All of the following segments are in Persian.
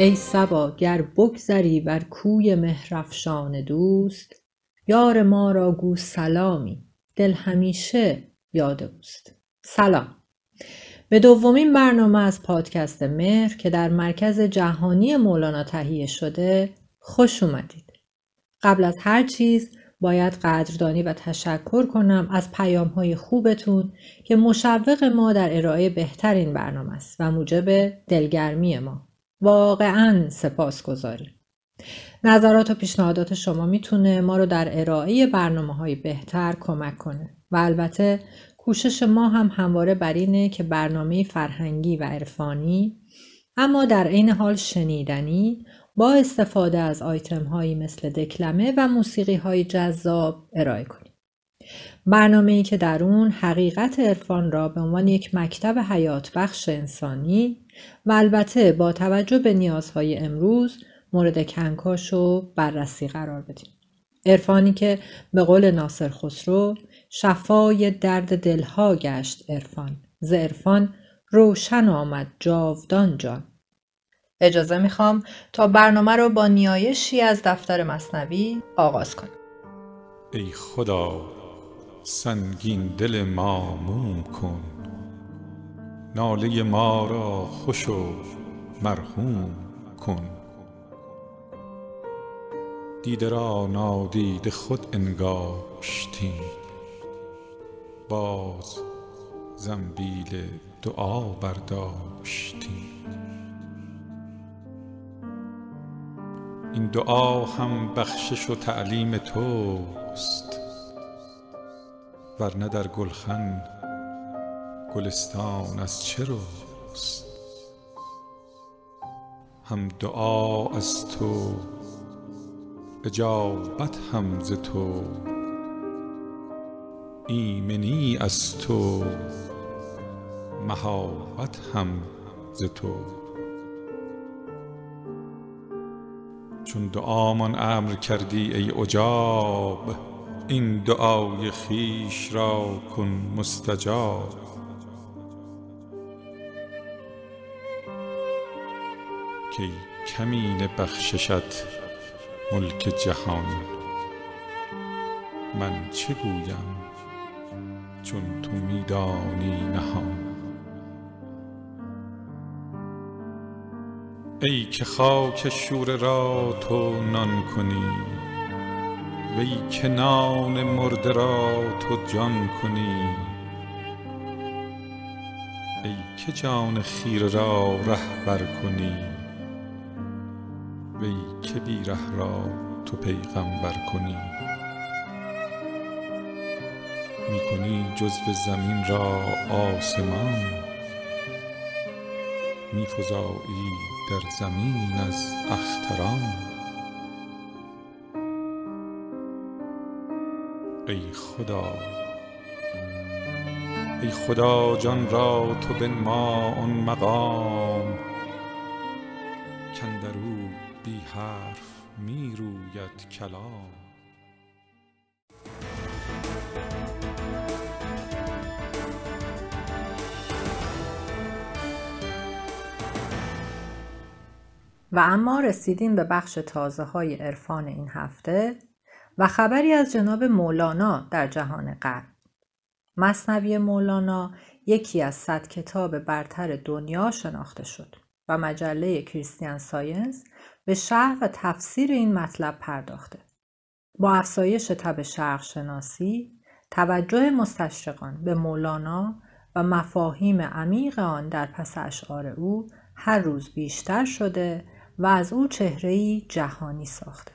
ای صبا گر بگذری بر کوی مهرافشان دوست یار ما را گو سلامی دل همیشه یاد اوست. سلام. به دومین برنامه از پادکست مهر که در مرکز جهانی مولانا تهیه شده خوش اومدید. قبل از هر چیز باید قدردانی و تشکر کنم از پیام های خوبتون که مشوق ما در ارائه بهترین برنامه است و موجب دلگرمی ما. واقعا سپاس گذاریم. نظرات و پیشنهادات شما می‌تونه ما رو در ارائه برنامه های بهتر کمک کنه و البته کوشش ما هم همواره بر اینه که برنامه فرهنگی و عرفانی اما در عین حال شنیدنی با استفاده از آیتم هایی مثل دکلمه و موسیقی های جذاب ارائه کنیم. برنامه ای که در اون حقیقت عرفان را به عنوان یک مکتب حیات بخش انسانی و البته با توجه به نیازهای امروز مورد کنکاش و بررسی قرار بدیم. عرفانی که به قول ناصر خسرو شفای درد دلها گشت عرفان. ز عرفان روشن آمد جاودان جان. اجازه می‌خوام تا برنامه رو با نیایشی از دفتر مصنوی آغاز کنم. ای خدا سنگین دل ما موم کن. ناله ما را خوش و مرحوم کن. دیده را نادیده خود انگاشتیم. باز زنبیل دعا برداشتیم. این دعا هم بخشش و تعلیم توست ورنه در گلخن گلستان از چه روست هم دعا از تو اجابت هم ز تو. ایمنی از تو مهابت هم ز تو. چون دعامان امر کردی ای اجاب این دعای خیش را کن مستجاب. کی کمین بخششت ملک جهان. من چه گویم چون تو میدانی نهان؟ ای که خاک شوره را تو نان کنی وی که نان مرده را تو جان کنی. ای که جان خیره را رهبر کنی وی که بی ره را تو پیغمبر کنی. می کنی جزو زمین را آسمان. می در زمین از اختران. ای خدا ای خدا جان را تو بنما آن مقام. کاندرو بی حرف می روید کلام و اما رسیدیم به بخش تازه های عرفان این هفته و خبری از جناب مولانا در جهان غرب. مصنوی مولانا یکی از صد کتاب برتر دنیا شناخته شد و مجله کریستیان ساینس به شرح و تفسیر این مطلب پرداخته. با افزایش تب شرق شناسی، توجه مستشرقان به مولانا و مفاهیم عمیق آن در پس اشعار او هر روز بیشتر شده و از او چهره‌ای جهانی ساخته.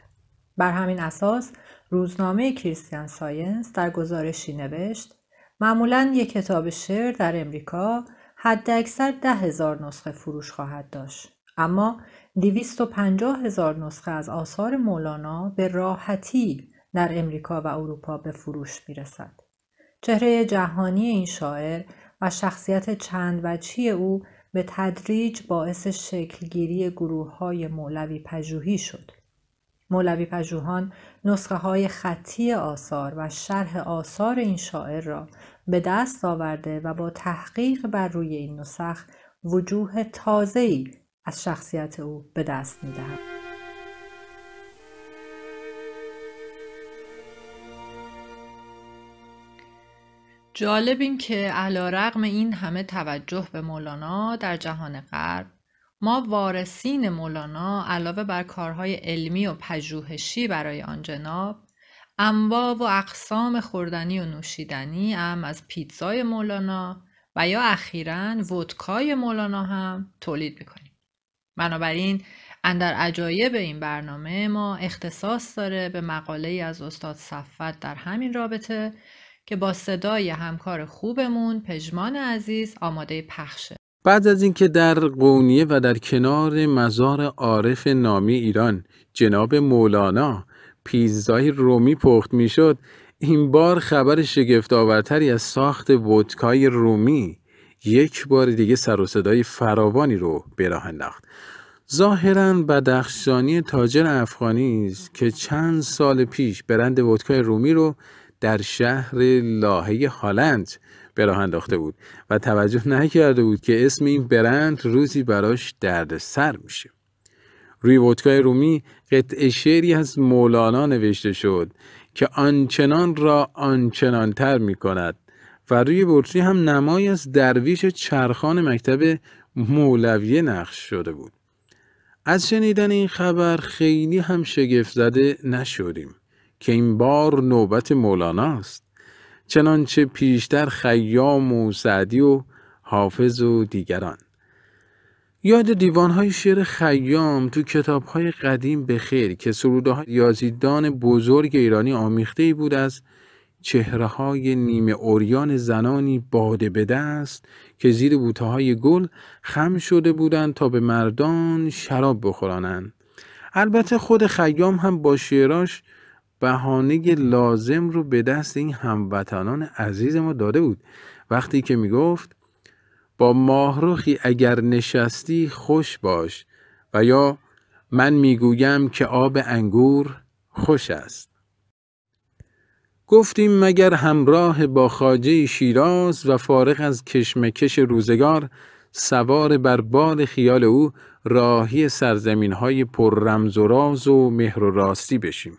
بر همین اساس روزنامه کریستیان ساینس در گزارشی نوشت معمولا یک کتاب شعر در امریکا حد اکثر ده هزار نسخه فروش خواهد داشت. اما پنجاه هزار نسخه از آثار مولانا به راحتی در امریکا و اروپا به فروش می رسد. چهره جهانی این شاعر و شخصیت چند وجهی او به تدریج باعث شکلگیری گروه های مولوی پژوهی شد. مولوی پژوهان نسخه های خطی آثار و شرح آثار این شاعر را به دست آورده و با تحقیق بر روی این نسخ وجوه تازه‌ای از شخصیت او به دست می‌دهم. جالب این که علا رقم این همه توجه به مولانا در جهان غرب ما وارثین مولانا علاوه بر کارهای علمی و پژوهشی برای آن جناب انواع و اقسام خوردنی و نوشیدنی هم از پیتزای مولانا و یا اخیرا ودکای مولانا هم تولید می‌کنیم. بنابراین اندر عجایب این برنامه ما اختصاص داره به مقاله ای از استاد صفت در همین رابطه که با صدای همکار خوبمون پژمان عزیز آماده پخشه. بعد از اینکه در قونیه و در کنار مزار عارف نامی ایران جناب مولانا پیزای رومی پخت می‌شد این بار خبر شگفت آورتری از ساخت ودکای رومی یک بار دیگه سر و صدای فراوانی رو به راه انداخت. ظاهرا بدخشانی تاجر افغانی است که چند سال پیش برند ودکای رومی رو در شهر لاهه هالند به راه انداخته بود و توجه نکرده بود که اسم این برند روزی براش دردسر میشه. روی ودکای رومی قطع شعری از مولانا نوشته شد که آنچنان را آنچنانتر می کند و روی بطری هم نمای از درویش چرخان مکتب مولویه نقش شده بود. از شنیدن این خبر خیلی هم شگفت زده نشدیم که این بار نوبت مولاناست چنانچه پیشتر خیام و سعدی و حافظ و دیگران. یاد دیوانهای شعر خیام تو کتابهای قدیم به خیر که سروده های ریاضیدان بزرگ ایرانی آمیخته ای بود از چهره های نیمه اوریان زنانی باده به دست که زیر بوته های گل خم شده بودند تا به مردان شراب بخورانند. البته خود خیام هم با شعراش بهانه لازم رو به دست این هموطنان عزیز ما داده بود وقتی که می گفت با ماهروخی اگر نشستی خوش باش و یا من می‌گویم که آب انگور خوش است گفتیم مگر همراه با خاجه شیراز و فارغ از کشمکش روزگار سوار بر بال خیال او راهی سرزمین های پر رمز و راز و مهر و راستی بشیم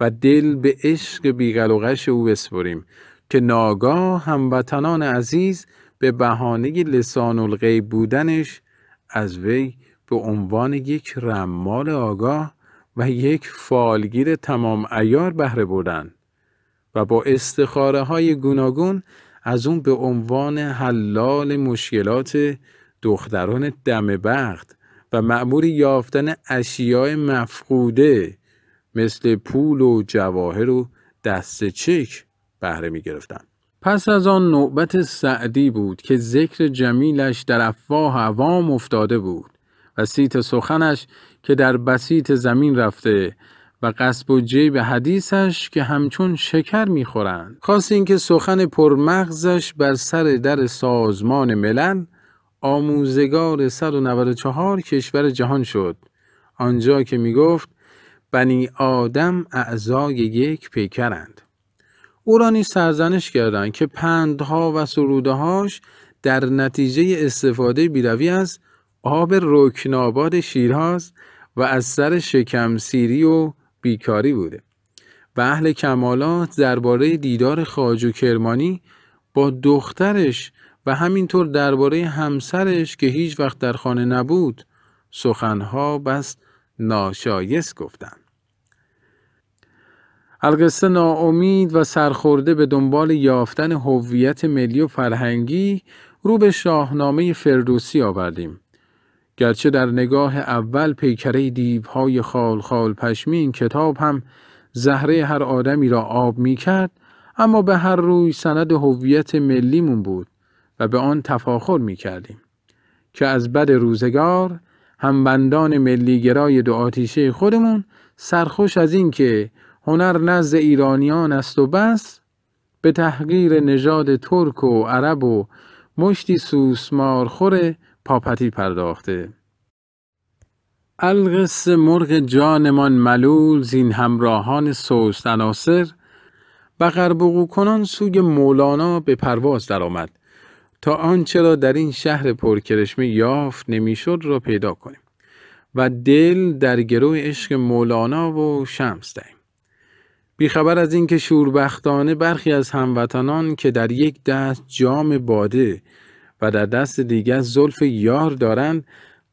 و دل به عشق بیغل و او بسپریم که ناگاه هموطنان عزیز به بهانه لسان الغیب بودنش از وی به عنوان یک رمال آگاه و یک فالگیر تمام ایار بهره بردن و با استخاره های گوناگون از اون به عنوان حلال مشکلات دختران دم بخت و معمور یافتن اشیاء مفقوده مثل پول و جواهر و دست چک بهره می گرفتن. پس از آن نوبت سعدی بود که ذکر جمیلش در افواه عوام افتاده بود و سیت سخنش که در بسیط زمین رفته و قصب و جیب حدیثش که همچون شکر می‌خورند. خواست اینکه سخن پرمغزش بر سر در سازمان ملل آموزگار 194 کشور جهان شد. آنجا که می‌گفت بنی آدم اعضای یک پیکرند. او را نیز سرزنش کردند که پندها و سرودهاش در نتیجه استفاده بیروی از آب رکناباد شیراز و از سر شکم سیری و بیکاری بوده و اهل کمالات درباره دیدار خاج و کرمانی با دخترش و همینطور درباره همسرش که هیچ وقت در خانه نبود سخنها بس ناشایست گفتند القصه ناامید و سرخورده به دنبال یافتن هویت ملی و فرهنگی رو به شاهنامه فردوسی آوردیم. گرچه در نگاه اول پیکره دیوهای خال خال پشمی این کتاب هم زهره هر آدمی را آب می کرد اما به هر روی سند هویت ملیمون بود و به آن تفاخر می کردیم. که از بد روزگار همبندان ملیگرای دو آتیشه خودمون سرخوش از این که هنر نزد ایرانیان است و بس به تحقیر نژاد ترک و عرب و مشتی سوسمارخور پاپتی پرداخته. القص مرغ جانمان ملول زین همراهان سوست عناصر غربقو کنان سوی مولانا به پرواز درآمد تا آنچه را در این شهر پرکرشمه یافت نمی‌شد را پیدا کنیم و دل در گروه عشق مولانا و شمس دهیم. بیخبر از اینکه شوربختانه برخی از هموطنان که در یک دست جام باده و در دست دیگر زلف یار دارند.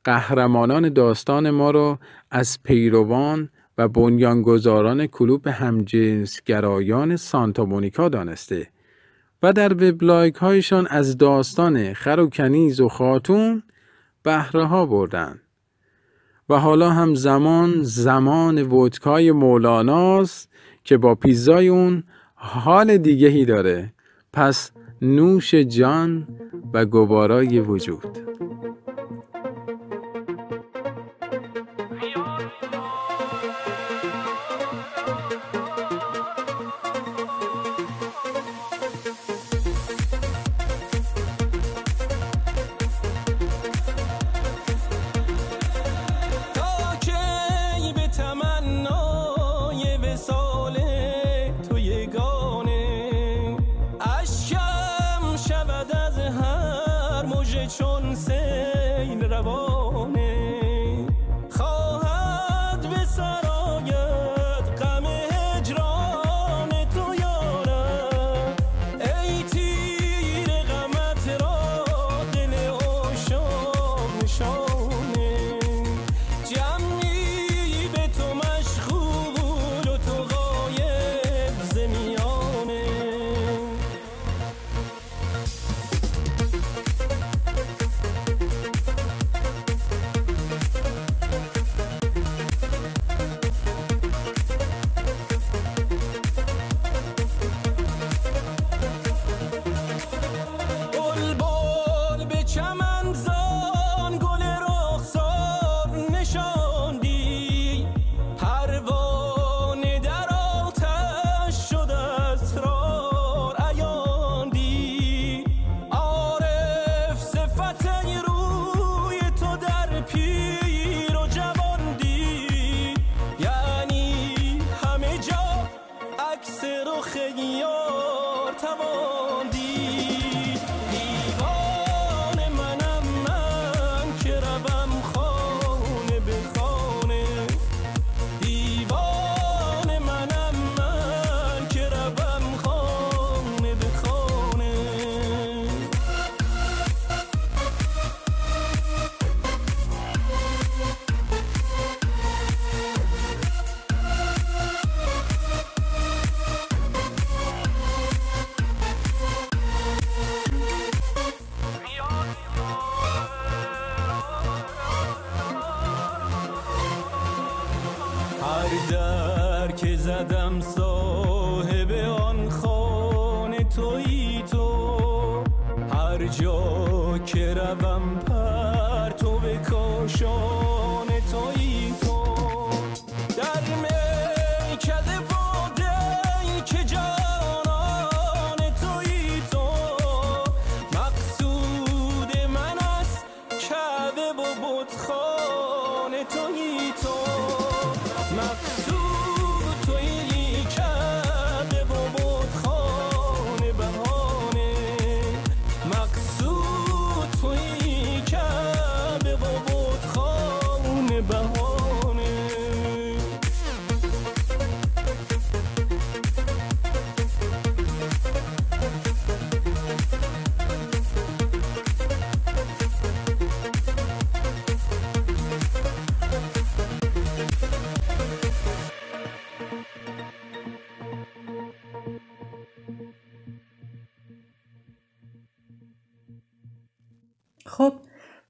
قهرمانان داستان ما را از پیروان و بنیانگذاران کلوب همجنسگرایان سانتا مونیکا دانسته و در وبلاگ هایشان از داستان خر و کنیز و خاتون بهره ها بردن و حالا هم زمان زمان ودکای مولاناست که با پیزای اون حال دیگهی داره. پس نوش جان و گوارای وجود.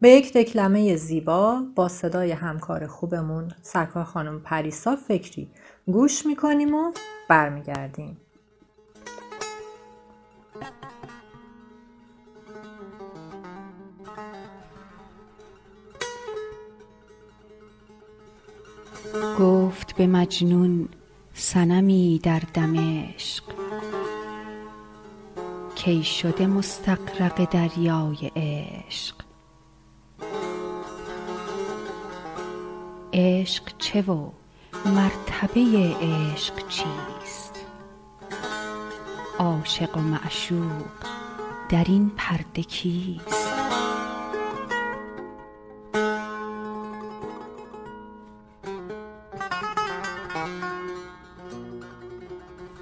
به یک دکلمه زیبا با صدای همکار خوبمون سرکار خانم پریسا فکری گوش می‌کنیم و برمیگردیم. گفت به مجنون سنمی در دمشق کی شده مستغرق دریای عشق. عشق چه و مرتبه عشق چیست؟ عاشق و معشوق در این پرده کیست؟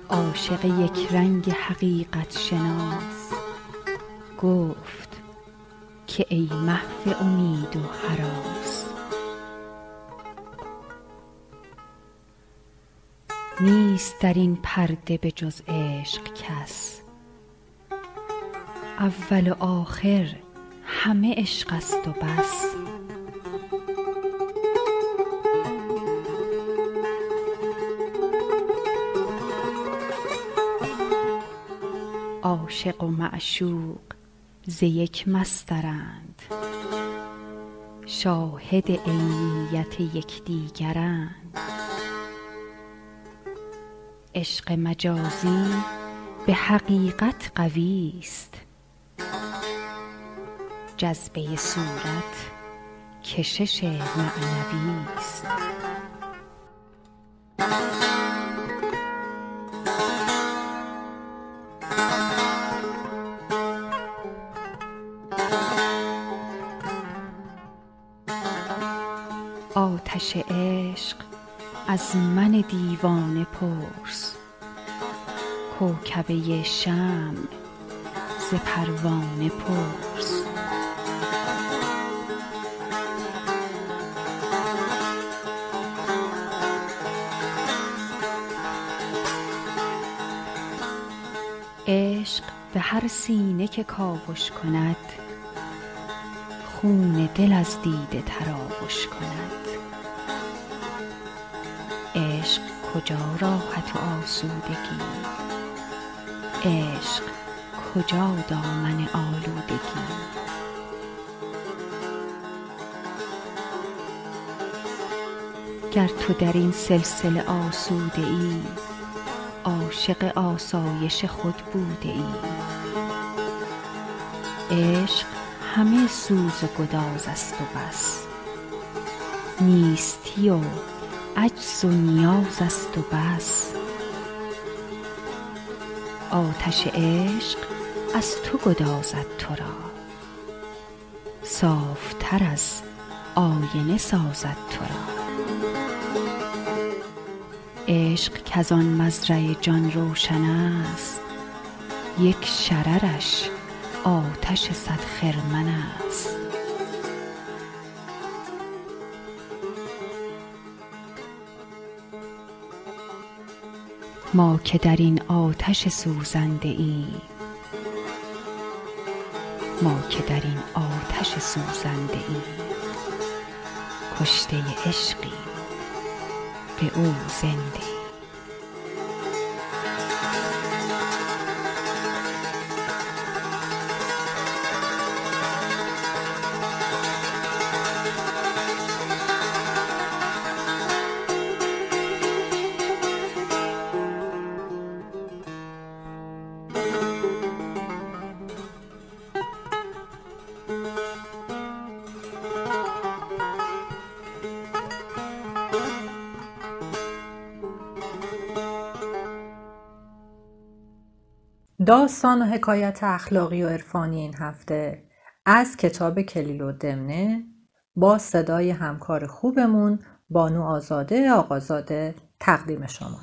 عاشق یک رنگ حقیقت شناس گفت که ای محو امید و هراس نیست در این پرده به جز عشق کس. اول و آخر همه عشق است و بس. عاشق و معشوق ز یک مصدرند شاهد عینیت یکدیگرند. عشق مجازی به حقیقت قوی است. جذبه صورت کشش معنوی است. آتش عشق از من دیوانه پرس. کوکبه شمع ز پروانه پرس. عشق به هر سینه که کاوش کند خون دل از دیده تراوش کند. کجا راحت و آسودگی عشق کجا دامن آلودگی گر تو در این سلسله آسوده ای عاشق آسایش خود بوده ای. عشق همه سوز و گداز است و بس. نیستی و عجز و نیاز است و بس. آتش عشق از تو گدازد تو را. صافتر از آینه سازد تو را. عشق کز آن مزرع جان روشن است. یک شررش آتش صد خرمن است. ما که در این آتش سوزنده ایم. ما که در این آتش سوزنده ایم. کشته عشقیم به او زنده داستان و حکایت اخلاقی و عرفانی این هفته از کتاب کلیل و دمنه با صدای همکار خوبمون بانو آزاده آقازاده تقدیم شما.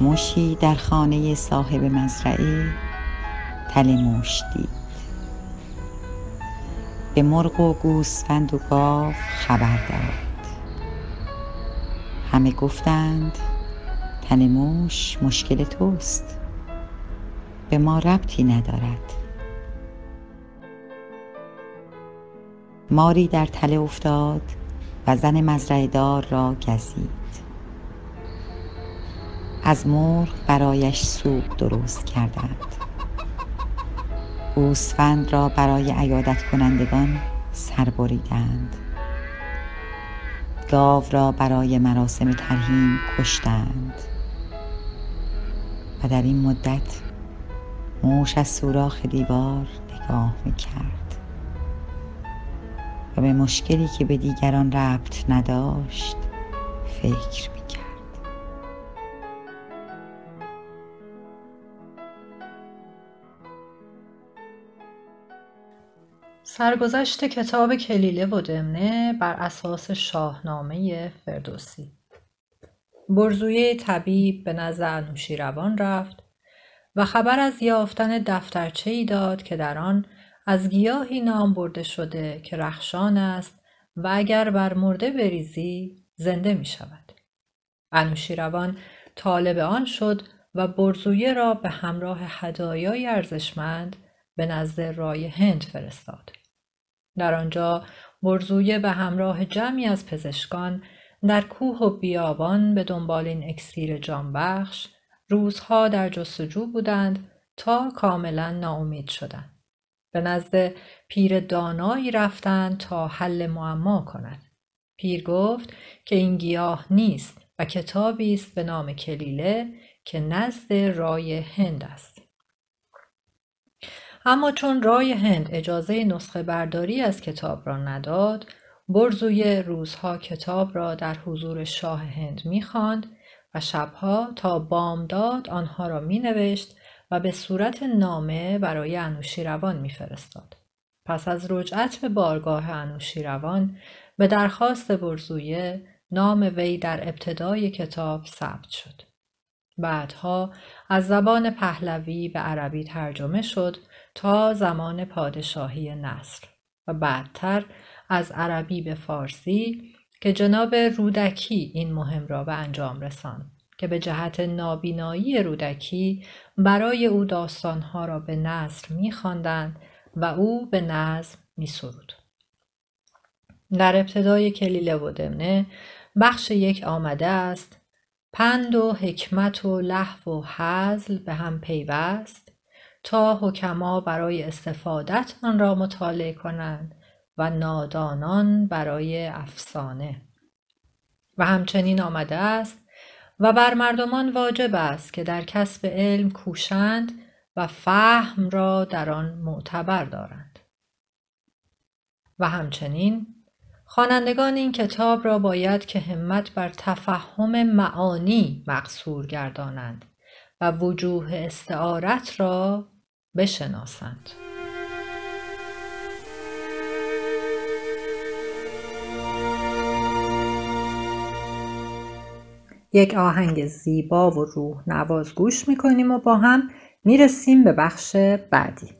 موشی در خانه صاحب مزرعه تل موش دید. به مرغ و گوسفند و گاو خبر داد. همه گفتند تن موش مشکل توست. به ما ربطی ندارد. ماری در تله افتاد و زن مزرعه دار را گزید. از مرغ برایش سوپ درست کردند. گوسفند را برای عیادت کنندگان سر بریدند. گاو را برای مراسم ترهیم کشتند. و در این مدت موش از سوراخ دیوار نگاه می کرد و به مشکلی که به دیگران ربط نداشت فکر می سرگذشت کتاب کلیله و دمنه بر اساس شاهنامه فردوسی برزویه طبیب به نزد انوشیروان رفت و خبر از یافتن دفترچه ای داد که در آن از گیاهی نام برده شده که رخشان است و اگر بر مرده بریزی زنده می شود. انوشیروان طالب آن شد و برزویه را به همراه هدایای ارزشمند به نزد رای هند فرستاد. در آنجا برزویه به همراه جمعی از پزشکان در کوه و بیابان به دنبال این اکسیر جانبخش روزها در جستجو بودند تا کاملا ناامید شدند. به نزد پیر دانایی رفتند تا حل معما کند. پیر گفت که این گیاه نیست و کتابی است به نام کلیله که نزد رای هند است. اما چون رای هند اجازه نسخه برداری از کتاب را نداد برزوی روزها کتاب را در حضور شاه هند می‌خواند و شبها تا بامداد آنها را مینوشت و به صورت نامه برای انوشیروان میفرستاد. پس از رجعت به بارگاه انوشیروان به درخواست برزویه نام وی در ابتدای کتاب ثبت شد. بعدها از زبان پهلوی به عربی ترجمه شد تا زمان پادشاهی نصر و بعدتر از عربی به فارسی که جناب رودکی این مهم را به انجام رساند که به جهت نابینایی رودکی برای او داستانها را به نصر میخواندند و او به نظم میسرود. در ابتدای کلیله و دمنه بخش یک آمده است پند و حکمت و لحو و حزل به هم پیوست تا حکما برای استفادت آن را مطالعه کنند و نادانان برای افسانه. و همچنین آمده است و بر مردمان واجب است که در کسب علم کوشند و فهم را در آن معتبر دارند. و همچنین خوانندگان این کتاب را باید که همت بر تفهم معانی مقصور گردانند و وجوه استعارت را بشناسند. یک آهنگ زیبا و روح نواز گوش می‌کنیم و با هم می‌رسیم به بخش بعدی.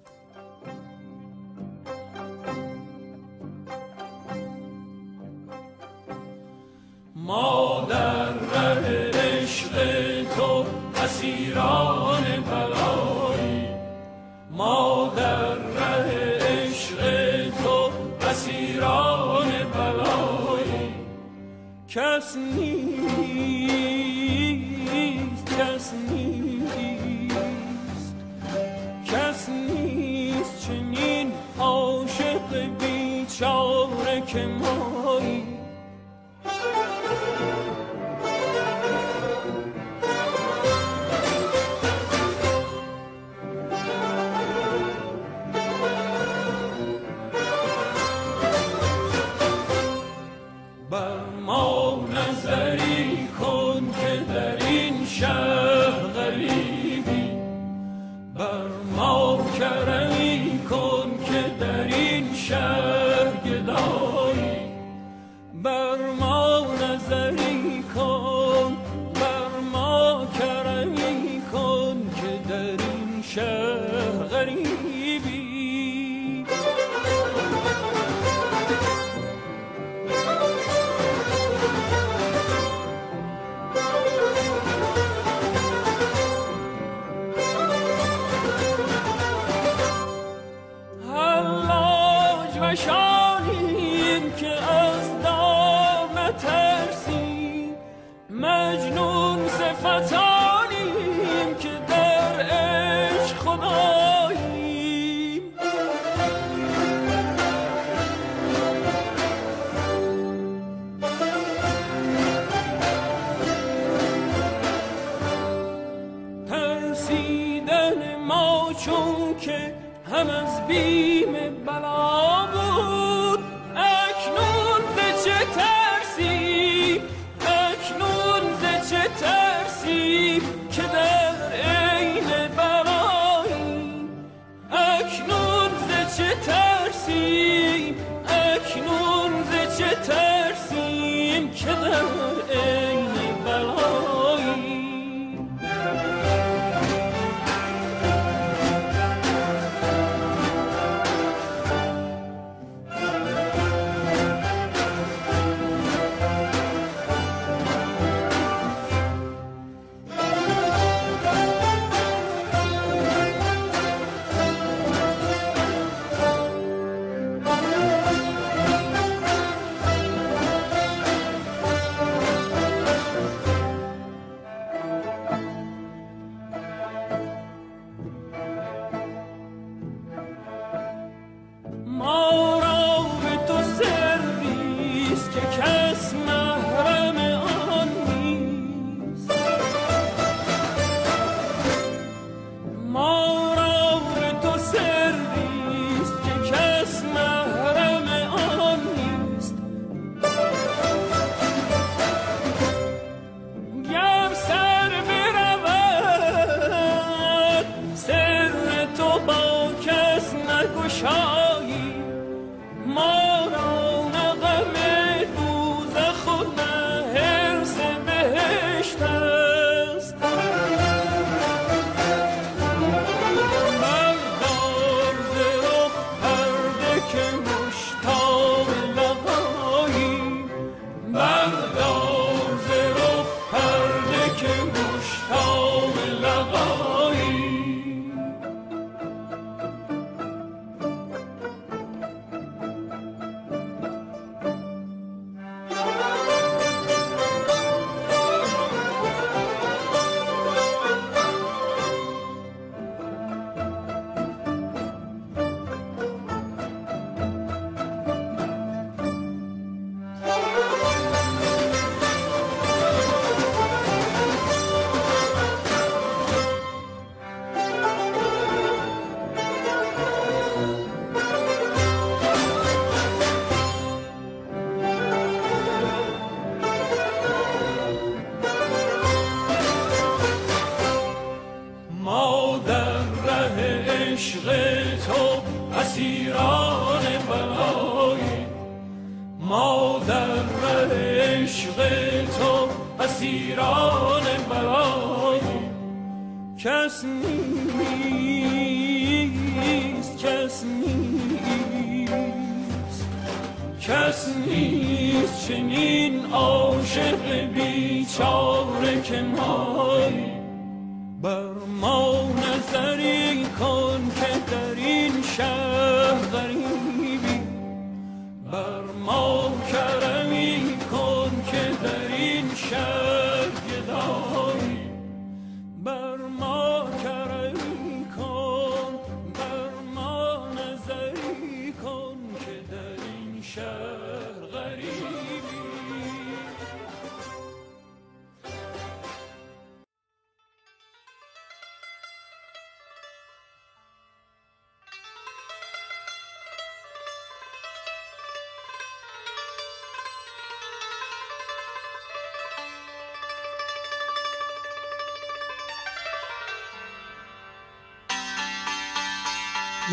کس نیست چنین عاشق بیچاره که مایی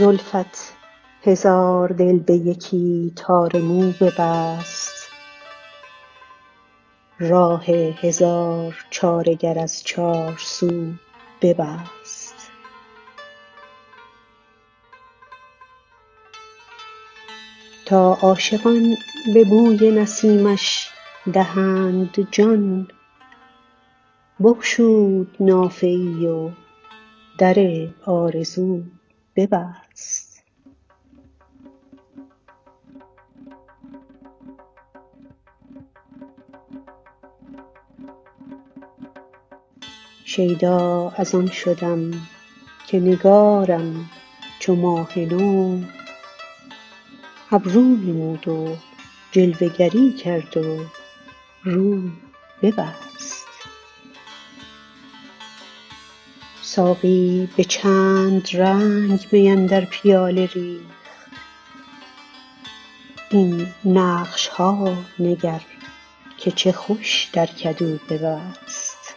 زلفت هزار دل به یکی تار مو ببست. راه هزار چاره گر از چار سو ببست. تا عاشقان به بوی نسیمش دهند جان بگشود نافه ای و در آرزو. شیدا از آن شدم که نگارم چو ماه نو. ابرو نمود و جلوه گری کرد و رو ببست. ساقی به چند رنگ می اندر پیاله ریخت. این نقش ها نگر که چه خوش در کدو ببست.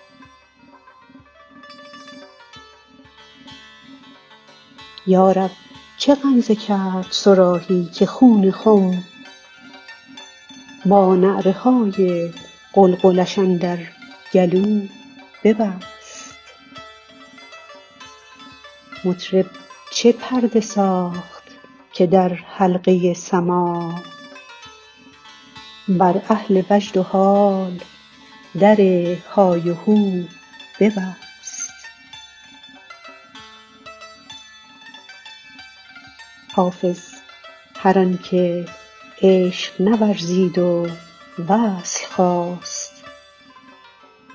یا رب چه غمزه کرد صراحی که خون خم با نعره های قلقلش اندر گلو ببست. مطرب چه پرده ساخت که در حلقه سماع بر اهل وجد و حال در های و هو ببست. حافظ هر آن که عشق نورزید و وصل خواست.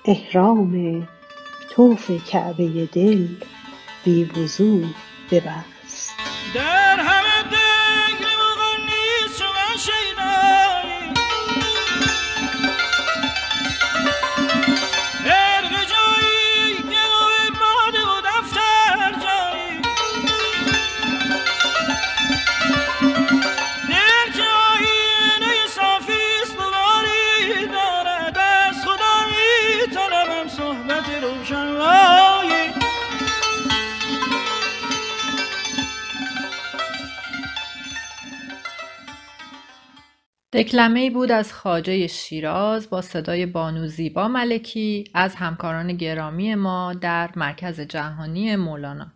احرام طوف کعبه دل بی وضو ببست. در دکلمه ای بود از خاجه شیراز با صدای بانو زیبا ملکی از همکاران گرامی ما در مرکز جهانی مولانا.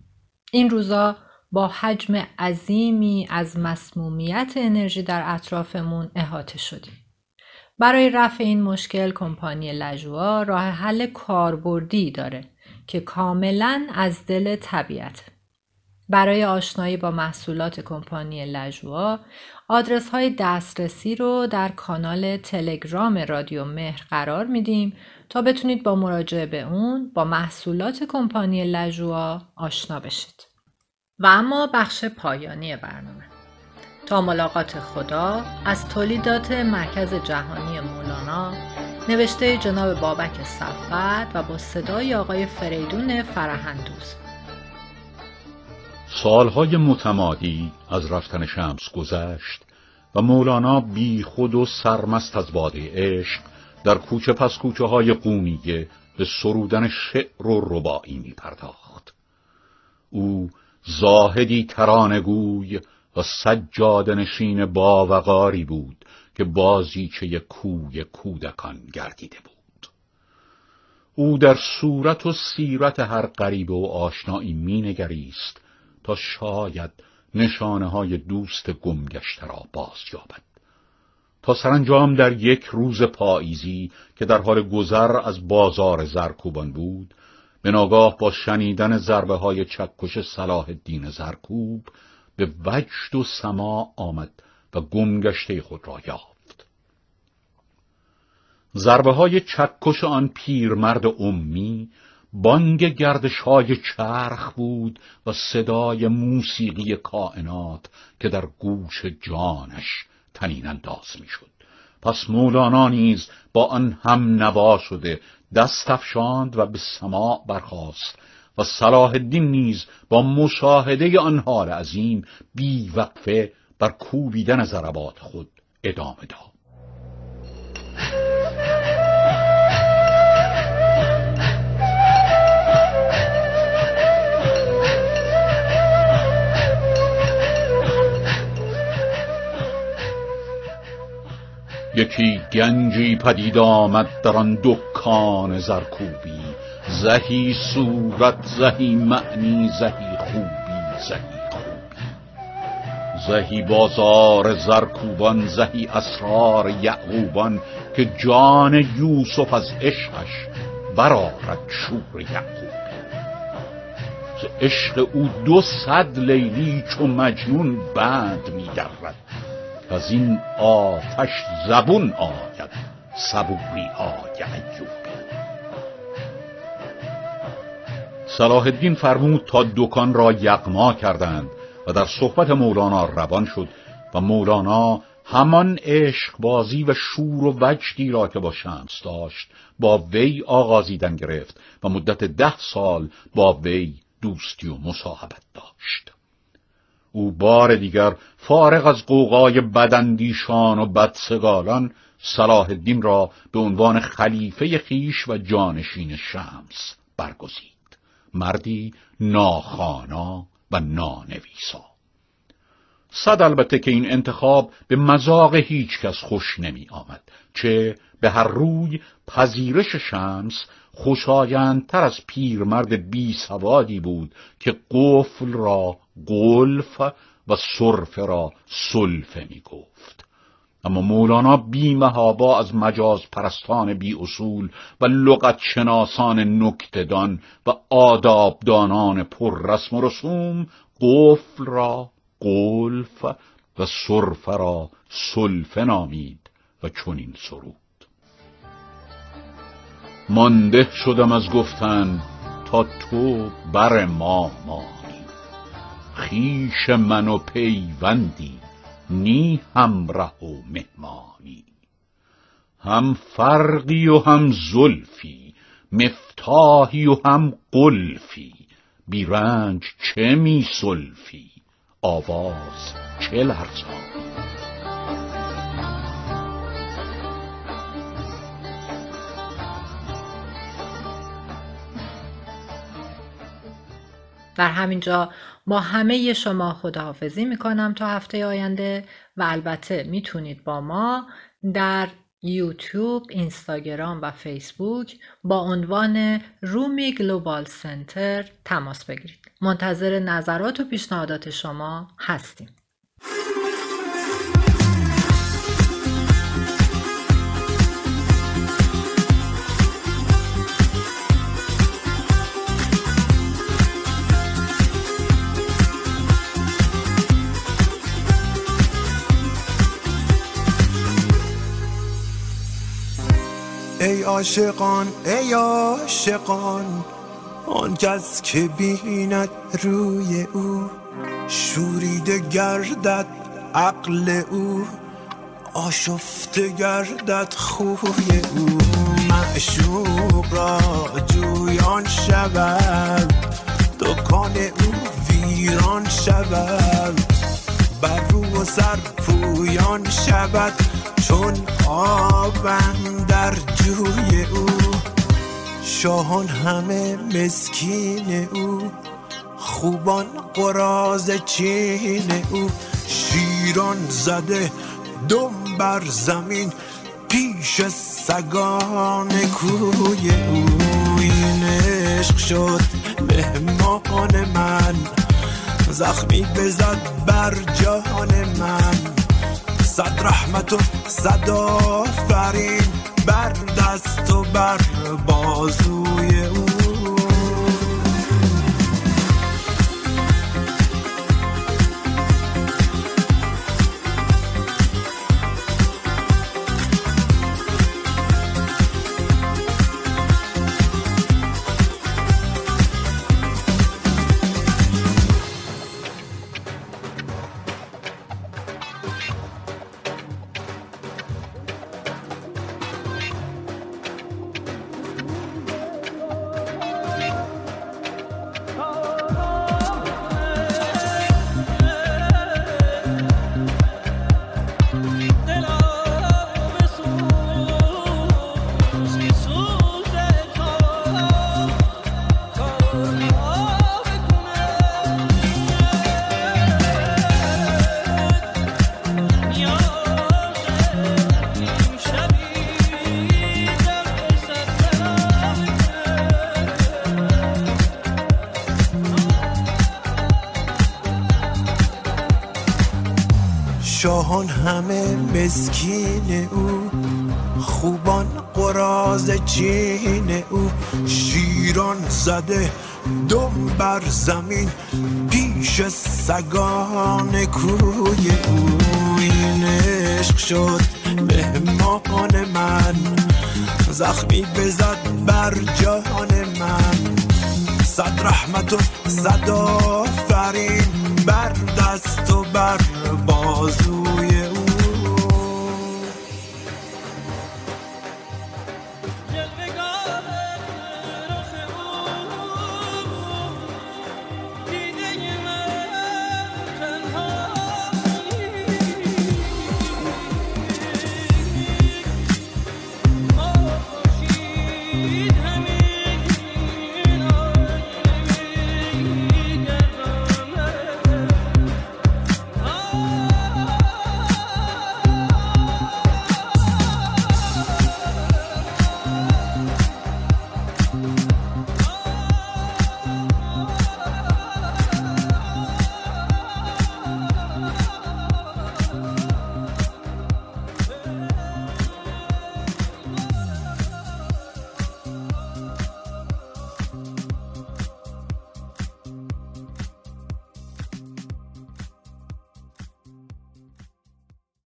این روزا با حجم عظیمی از مسمومیت انرژی در اطرافمون احاطه شدیم. برای رفع این مشکل کمپانی لژوا راه حل کاربردی داره که کاملا از دل طبیعت. برای آشنایی با محصولات کمپانی لژوا آدرس های دسترسی رو در کانال تلگرام رادیو مهر قرار میدیم تا بتونید با مراجعه به اون با محصولات کمپانی لژوا آشنا بشید. و اما بخش پایانی برنامه تا ملاقات خدا از تولیدات مرکز جهانی مولانا نوشته جناب بابک صفت و با صدای آقای فریدون فرهندوز سالهای متمادی از رفتن شمس گذشت و مولانا بی خود و سرمست از باده عشق در کوچه پس کوچه های قونیه به سرودن شعر و ربایی می پرداخت. او زاهدی ترانگوی و سجاد نشین باوقاری بود که بازیچه کوی کودکان گردیده بود. او در صورت و سیرت هر غریبه و آشنایی مینگریست تا شاید نشانه های دوست گمگشته را باز یابد. تا سرانجام در یک روز پاییزی که در حال گذر از بازار زرکوبان بود به ناگاه با شنیدن ضربه های چکش صلاح الدین زرکوب به وجد و سما آمد و گمگشته خود را یافت. ضربه های چکش آن پیرمرد امی بانگ گردش های چرخ بود و صدای موسیقی کائنات که در گوش جانش تنین انداز می‌شد. پس مولانا نیز با آن هم نوا شده دست افشاند و به سماع برخاست و صلاح الدین نیز با مشاهده آن حال عظیم بی وقفه بر کوبیدن ضربات خود ادامه داد. یکی گنجی پدید آمد در آن دکان زرکوبی. زهی صورت زهی معنی زهی خوبی زهی خوبی زهی بازار زرکوبان زهی اسرار یعقوبان که جان یوسف از عشقش برآرد شور یعقوبی ز عشق او دو صد لیلی چو مجنون بند میگرد از این آتش زبون آید صبوری های ایوبی صلاح الدین فرمود تا دکان را یغما کردند و در صحبت مولانا روان شد و مولانا همان عشق بازی و شور و وجدی را که با شمس داشت با وی آغازیدن گرفت و مدت ده سال با وی دوستی و مصاحبت داشت. او بار دیگر فارغ از قوقای بدندیشان و بدسگالان صلاح الدین را به عنوان خلیفه خیش و جانشین شمس برگزید. مردی ناخانا و نانویسا. صد البته که این انتخاب به مذاق هیچ کس خوش نمی آمد چه به هر روی پذیرش شمس خوشایندتر از پیرمرد بی سوادی بود که قفل را گلف و صرفه را سلفه می گفت اما مولانا بی مهابا از مجاز پرستان بی اصول و لغت شناسان نکتدان و آدابدانان پر رسم و رسوم قفل را قلف و صرفه را سلفه نامید و چنین سرود. مانده شدم از گفتن تا تو بر ما مانی خیش من و پیوندی نی همره و مهمانی. هم فرقی و هم زلفی مفتاحی و هم قلفی. بیرنج چه می سلفی؟ آواز چه لرزانی؟ در همینجا با همه شما خداحافظی می‌کنم تا هفته آینده و البته می‌تونید با ما در یوتیوب، اینستاگرام و فیسبوک با عنوان رومی گلوبال سنتر تماس بگیرید. منتظر نظرات و پیشنهادات شما هستیم. عاشقان ای عاشقان آن کس که بیند روی او شوریده گردد عقل او آشفته گردد خوی او. معشوق را جویان شود دکان او ویران شود بر رو و سر پویان شود. چون آبم در جوی او شاهان همه مسکین او خوبان قراز چین او. شیران زده دم بر زمین پیش سگان کوی او. این عشق شد مهمان من زخمی بزد بر جان من. صد رحمت و صد آفرین. بر دست و بر بازوی او. همه مسکین او خوبان قراز چین او. شیران زده دم بر زمین پیش سگان کوی او. این عشق شد مهمان من زخمی بزد بر جان من. صد رحمت و صد آفرین بر دست و بر بازو